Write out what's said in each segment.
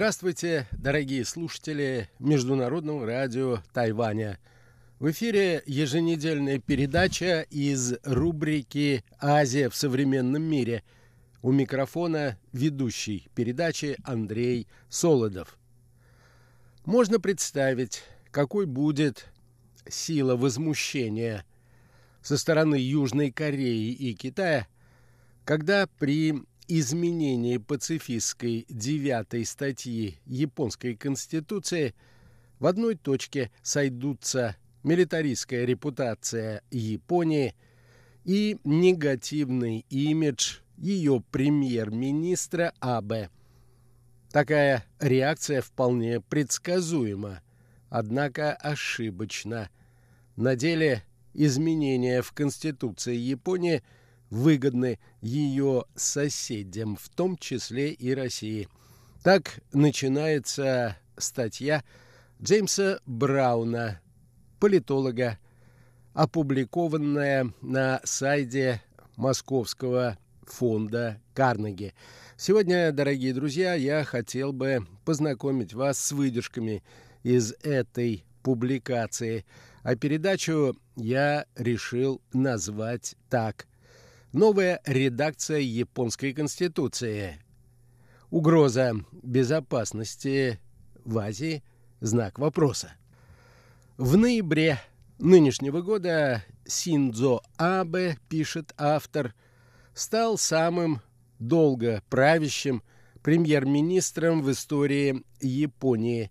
Здравствуйте, дорогие слушатели Международного радио Тайваня. В эфире еженедельная передача из рубрики «Азия в современном мире». У микрофона ведущий передачи Андрей Солодов. Можно представить, какой будет сила возмущения со стороны Южной Кореи и Китая, когда при изменении пацифистской девятой статьи японской конституции в одной точке сойдутся милитаристская репутация Японии и негативный имидж ее премьер-министра Абе. Такая реакция вполне предсказуема, однако ошибочна. На деле изменения в Конституции Японии – выгодны ее соседям, в том числе и России. Так начинается статья Джеймса Брауна, политолога, опубликованная на сайте Московского фонда Карнеги. Сегодня, дорогие друзья, я хотел бы познакомить вас с выдержками из этой публикации, а передачу я решил назвать так Новая редакция японской конституции. Угроза безопасности в Азии – знак вопроса. В ноябре нынешнего года Синдзо Абе, пишет автор, стал самым долго правящим премьер-министром в истории Японии.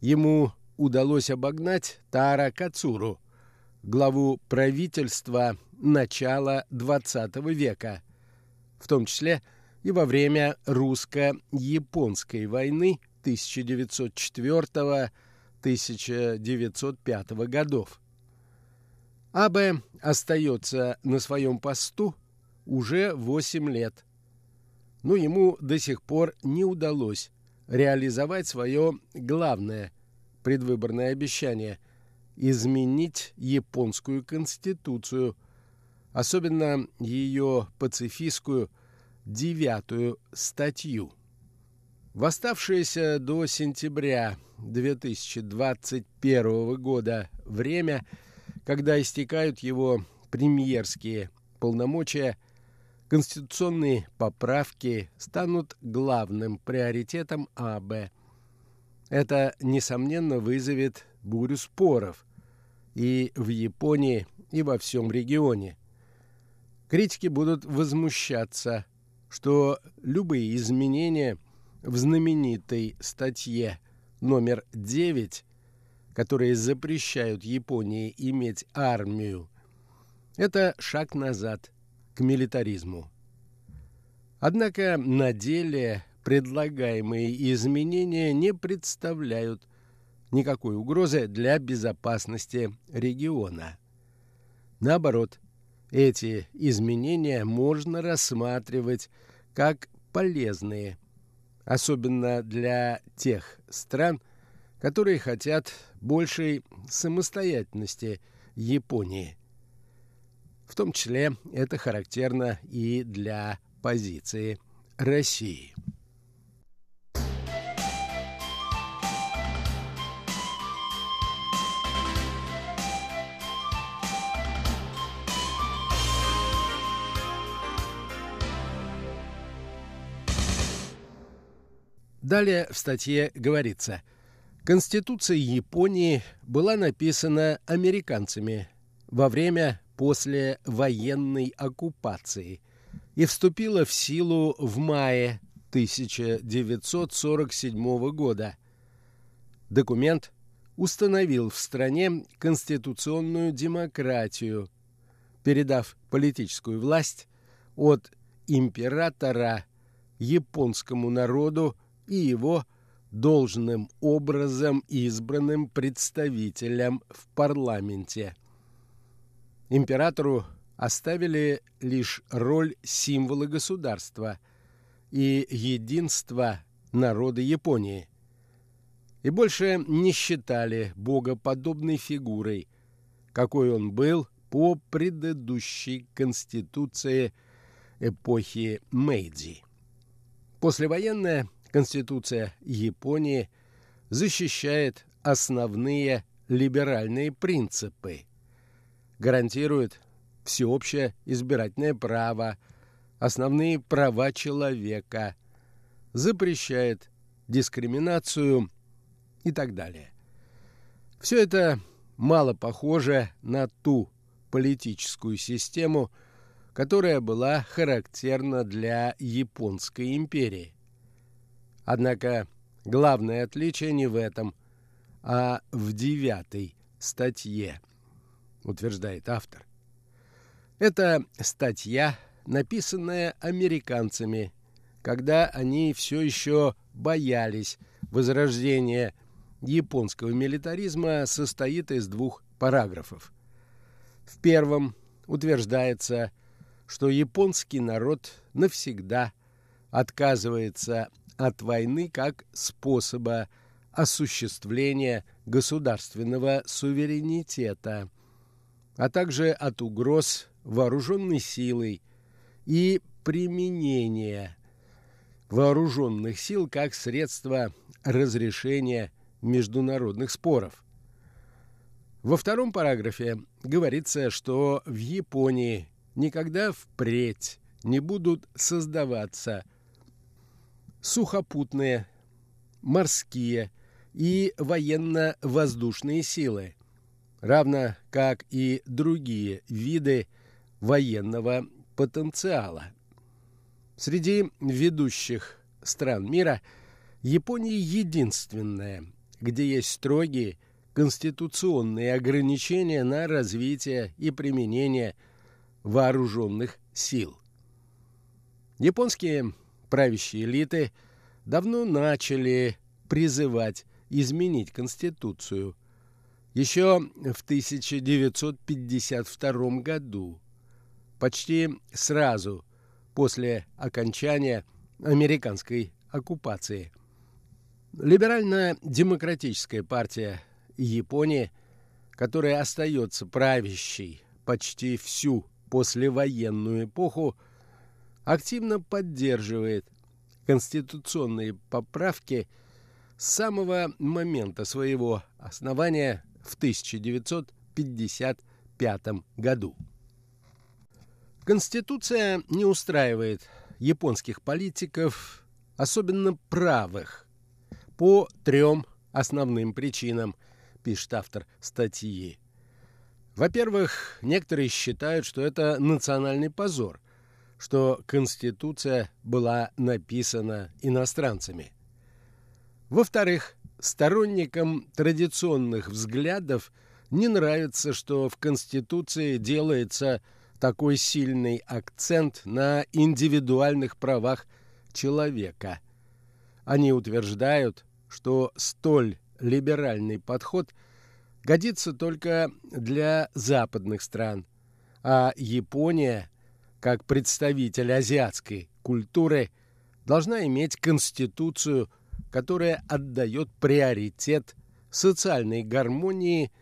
Ему удалось обогнать Тара Кацуру, главу правительства начала XX века, в том числе и во время русско-японской войны 1904-1905 годов. Абе остается на своем посту уже 8 лет, но ему до сих пор не удалось реализовать свое главное предвыборное обещание – изменить японскую конституцию – особенно ее пацифистскую девятую статью. В оставшееся до сентября 2021 года время, когда истекают его премьерские полномочия, конституционные поправки станут главным приоритетом АБ. Это, несомненно, вызовет бурю споров и в Японии, и во всем регионе – Критики будут возмущаться, что любые изменения в знаменитой статье номер 9, которые запрещают Японии иметь армию, это шаг назад к милитаризму. Однако на деле предлагаемые изменения не представляют никакой угрозы для безопасности региона. Наоборот, эти изменения можно рассматривать как полезные, особенно для тех стран, которые хотят большей самостоятельности Японии. В том числе это характерно и для позиции России. Далее в статье говорится, Конституция Японии была написана американцами во время послевоенной оккупации и вступила в силу в мае 1947 года. Документ установил в стране конституционную демократию, передав политическую власть от императора японскому народу и его должным образом избранным представителям в парламенте. Императору оставили лишь роль символа государства и единства народа Японии и больше не считали богоподобной фигурой, какой он был по предыдущей конституции эпохи Мэйдзи. Послевоенная Конституция Японии защищает основные либеральные принципы, гарантирует всеобщее избирательное право, основные права человека, запрещает дискриминацию и так далее. Все это мало похоже на ту политическую систему, которая была характерна для Японской империи. Однако главное отличие не в этом, а в девятой статье, утверждает автор. Это статья, написанная американцами, когда они все еще боялись возрождения японского милитаризма, состоит из двух параграфов. В первом утверждается, что японский народ навсегда отказывается от войны как способа осуществления государственного суверенитета, а также от угроз вооруженной силой и применения вооруженных сил как средство разрешения международных споров. Во втором параграфе говорится, что в Японии никогда впредь не будут создаваться сухопутные, морские и военно-воздушные силы, равно как и другие виды военного потенциала. Среди ведущих стран мира Япония единственная, где есть строгие конституционные ограничения на развитие и применение вооруженных сил. Японские правящие элиты давно начали призывать изменить Конституцию. Еще в 1952 году, почти сразу после окончания американской оккупации. Либерально-демократическая партия Японии, которая остается правящей почти всю послевоенную эпоху, активно поддерживает конституционные поправки с самого момента своего основания в 1955 году. Конституция не устраивает японских политиков, особенно правых, по трем основным причинам, пишет автор статьи. Во-первых, некоторые считают, что это национальный позор, что Конституция была написана иностранцами. Во-вторых, сторонникам традиционных взглядов не нравится, что в Конституции делается такой сильный акцент на индивидуальных правах человека. Они утверждают, что столь либеральный подход годится только для западных стран, а Япония, как представитель азиатской культуры, должна иметь конституцию, которая отдает приоритет социальной гармонии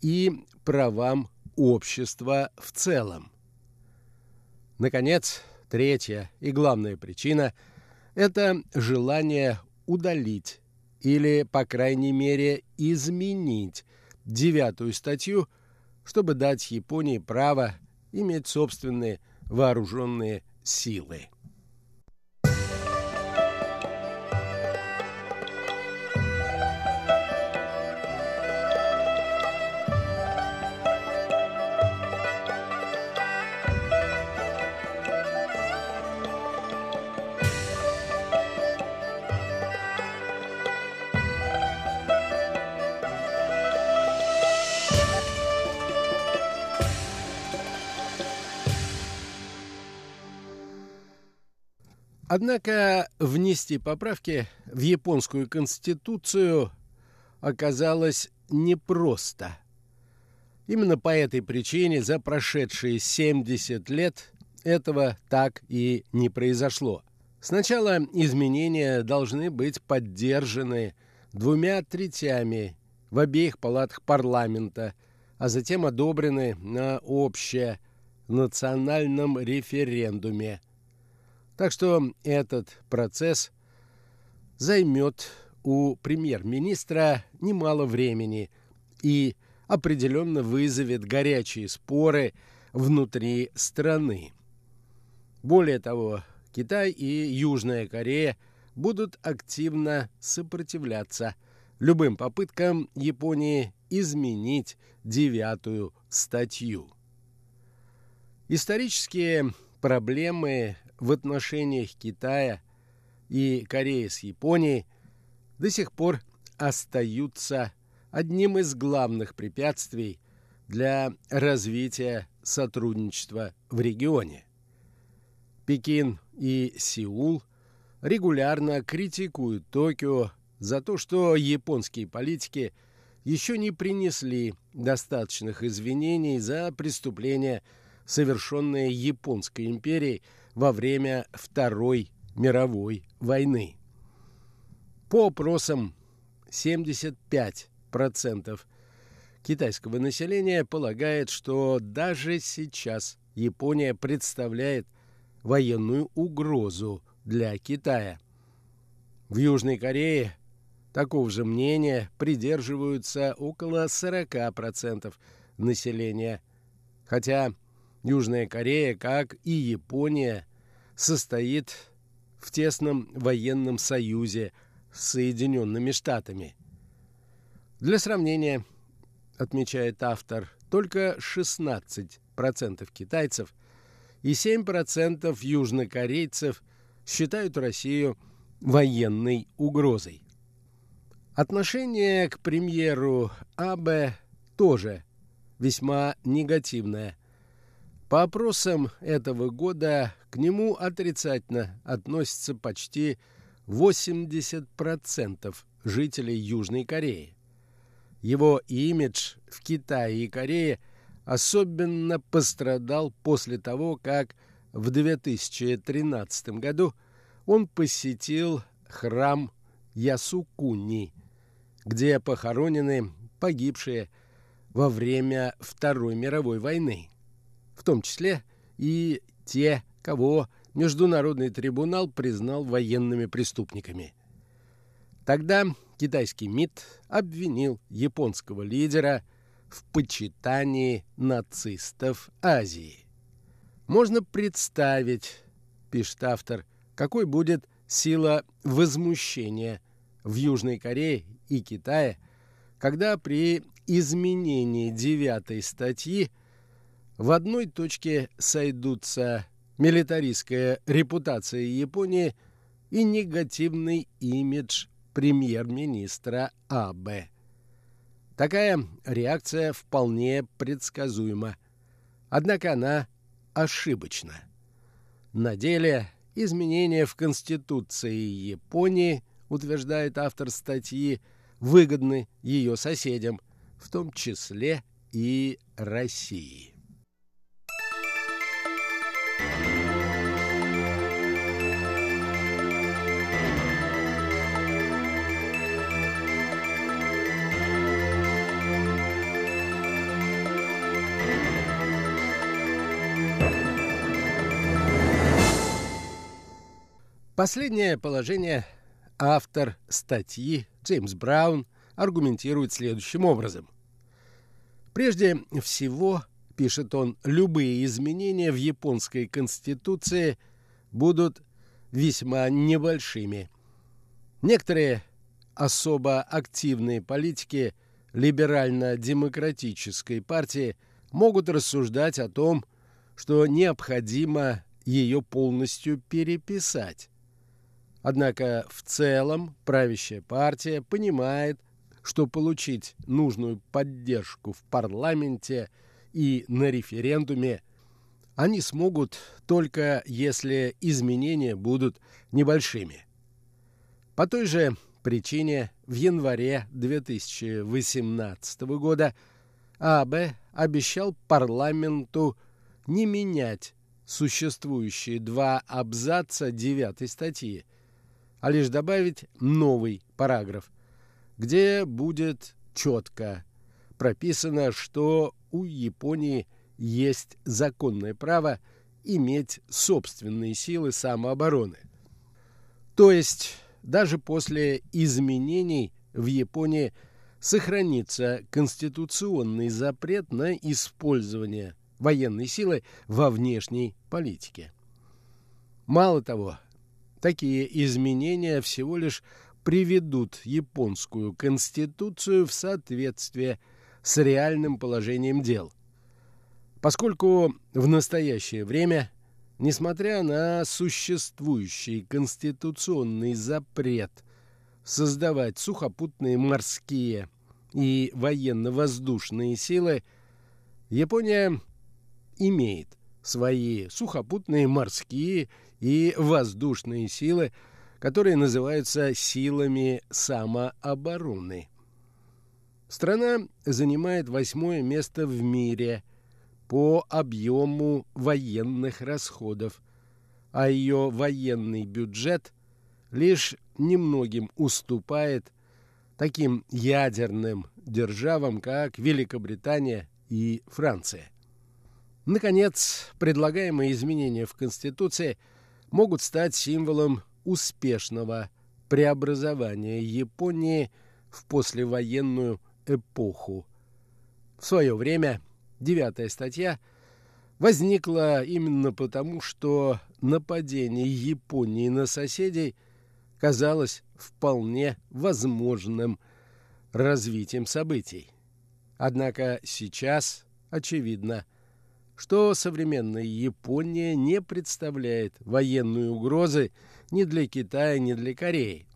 и правам общества в целом. Наконец, третья и главная причина – это желание удалить или, по крайней мере, изменить девятую статью, чтобы дать Японии право иметь собственные вооруженные силы. Однако внести поправки в японскую конституцию оказалось непросто. Именно по этой причине за прошедшие 70 лет этого так и не произошло. Сначала изменения должны быть поддержаны двумя третями в обеих палатах парламента, а затем одобрены на общенациональном референдуме – так что этот процесс займет у премьер-министра немало времени и определенно вызовет горячие споры внутри страны. Более того, Китай и Южная Корея будут активно сопротивляться любым попыткам Японии изменить девятую статью. Исторические проблемы в отношениях Китая и Кореи с Японией до сих пор остаются одним из главных препятствий для развития сотрудничества в регионе. Пекин и Сеул регулярно критикуют Токио за то, что японские политики еще не принесли достаточных извинений за преступления, совершенные Японской империей во время Второй мировой войны. По опросам 75% китайского населения полагает, что даже сейчас Япония представляет военную угрозу для Китая. В Южной Корее такого же мнения придерживаются около 40% населения, хотя Южная Корея, как и Япония, состоит в тесном военном союзе с Соединенными Штатами. Для сравнения, отмечает автор, только 16% китайцев и 7% южнокорейцев считают Россию военной угрозой. Отношение к премьеру Абе тоже весьма негативное. По опросам этого года к нему отрицательно относится почти 80% жителей Южной Кореи. Его имидж в Китае и Корее особенно пострадал после того, как в 2013 году он посетил храм Ясукуни, где похоронены погибшие во время Второй мировой войны, в том числе и те, кого Международный трибунал признал военными преступниками. Тогда китайский МИД обвинил японского лидера в почитании нацистов Азии. Можно представить, пишет автор, какой будет сила возмущения в Южной Корее и Китае, когда при изменении девятой статьи в одной точке сойдутся милитаристская репутация Японии и негативный имидж премьер-министра Абе. Такая реакция вполне предсказуема, однако она ошибочна. На деле изменения в Конституции Японии, утверждает автор статьи, выгодны ее соседям, в том числе и России. Последнее положение автор статьи Джеймс Браун аргументирует следующим образом. Прежде всего, пишет он, любые изменения в японской конституции будут весьма небольшими. Некоторые особо активные политики либерально-демократической партии могут рассуждать о том, что необходимо ее полностью переписать. Однако в целом правящая партия понимает, что получить нужную поддержку в парламенте и на референдуме они смогут только если изменения будут небольшими. По той же причине в январе 2018 года АБ обещал парламенту не менять существующие два абзаца девятой статьи – а лишь добавить новый параграф, где будет четко прописано, что у Японии есть законное право иметь собственные силы самообороны. То есть даже после изменений в Японии сохранится конституционный запрет на использование военной силы во внешней политике. Мало того, такие изменения всего лишь приведут японскую конституцию в соответствие с реальным положением дел. Поскольку в настоящее время, несмотря на существующий конституционный запрет создавать сухопутные морские и военно-воздушные силы, Япония имеет свои сухопутные, морские и воздушные силы, которые называются силами самообороны. Страна занимает восьмое место в мире по объему военных расходов, а ее военный бюджет лишь немногим уступает таким ядерным державам, как Великобритания и Франция. Наконец, предлагаемые изменения в Конституции могут стать символом успешного преобразования Японии в послевоенную эпоху. В свое время девятая статья возникла именно потому, что нападение Японии на соседей казалось вполне возможным развитием событий. Однако сейчас, очевидно, что современная Япония не представляет военной угрозы ни для Китая, ни для Кореи.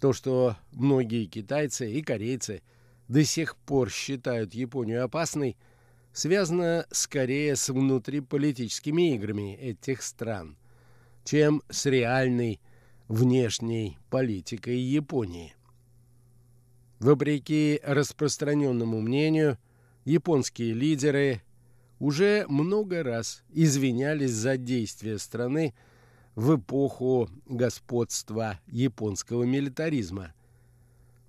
То, что многие китайцы и корейцы до сих пор считают Японию опасной, связано скорее с внутриполитическими играми этих стран, чем с реальной внешней политикой Японии. Вопреки распространенному мнению, японские лидеры уже много раз извинялись за действия страны в эпоху господства японского милитаризма.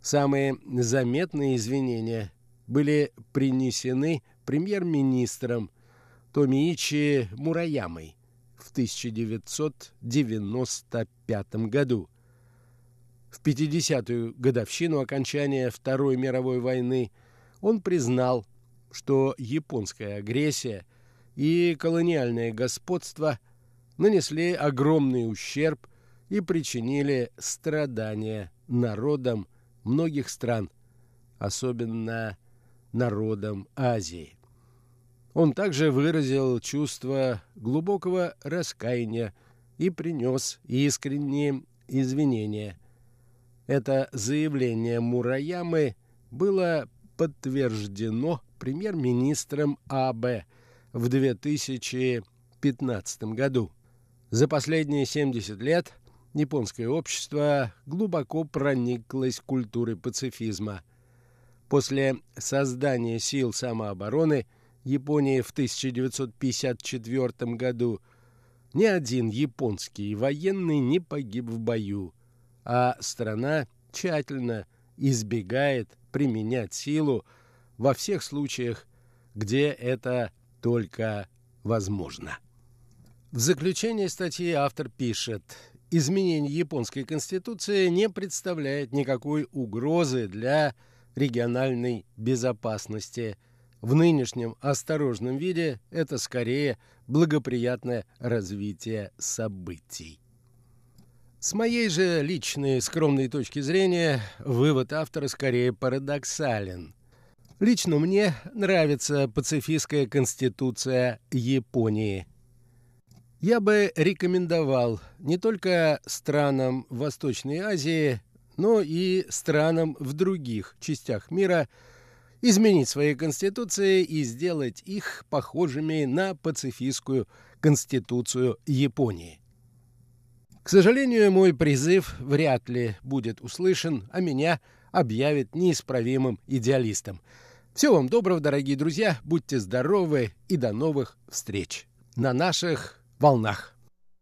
Самые заметные извинения были принесены премьер-министром Томиичи Мураямой в 1995 году. В 50-ю годовщину окончания Второй мировой войны он признал что японская агрессия и колониальное господство нанесли огромный ущерб и причинили страдания народам многих стран, особенно народам Азии. Он также выразил чувство глубокого раскаяния и принес искренние извинения. Это заявление Мураямы было подтверждено премьер-министром АБ в 2015 году. За последние 70 лет японское общество глубоко прониклось культурой пацифизма. После создания сил самообороны Японии в 1954 году ни один японский военный не погиб в бою, а страна тщательно избегает применять силу во всех случаях, где это только возможно. В заключение статьи автор пишет, изменение японской конституции не представляет никакой угрозы для региональной безопасности. В нынешнем осторожном виде это скорее благоприятное развитие событий. С моей же личной скромной точки зрения, вывод автора скорее парадоксален – Лично мне нравится пацифистская конституция Японии. Я бы рекомендовал не только странам Восточной Азии, но и странам в других частях мира изменить свои конституции и сделать их похожими на пацифистскую конституцию Японии. К сожалению, мой призыв вряд ли будет услышан, а меня объявят неисправимым идеалистом – всего вам доброго, дорогие друзья, будьте здоровы и до новых встреч на наших волнах.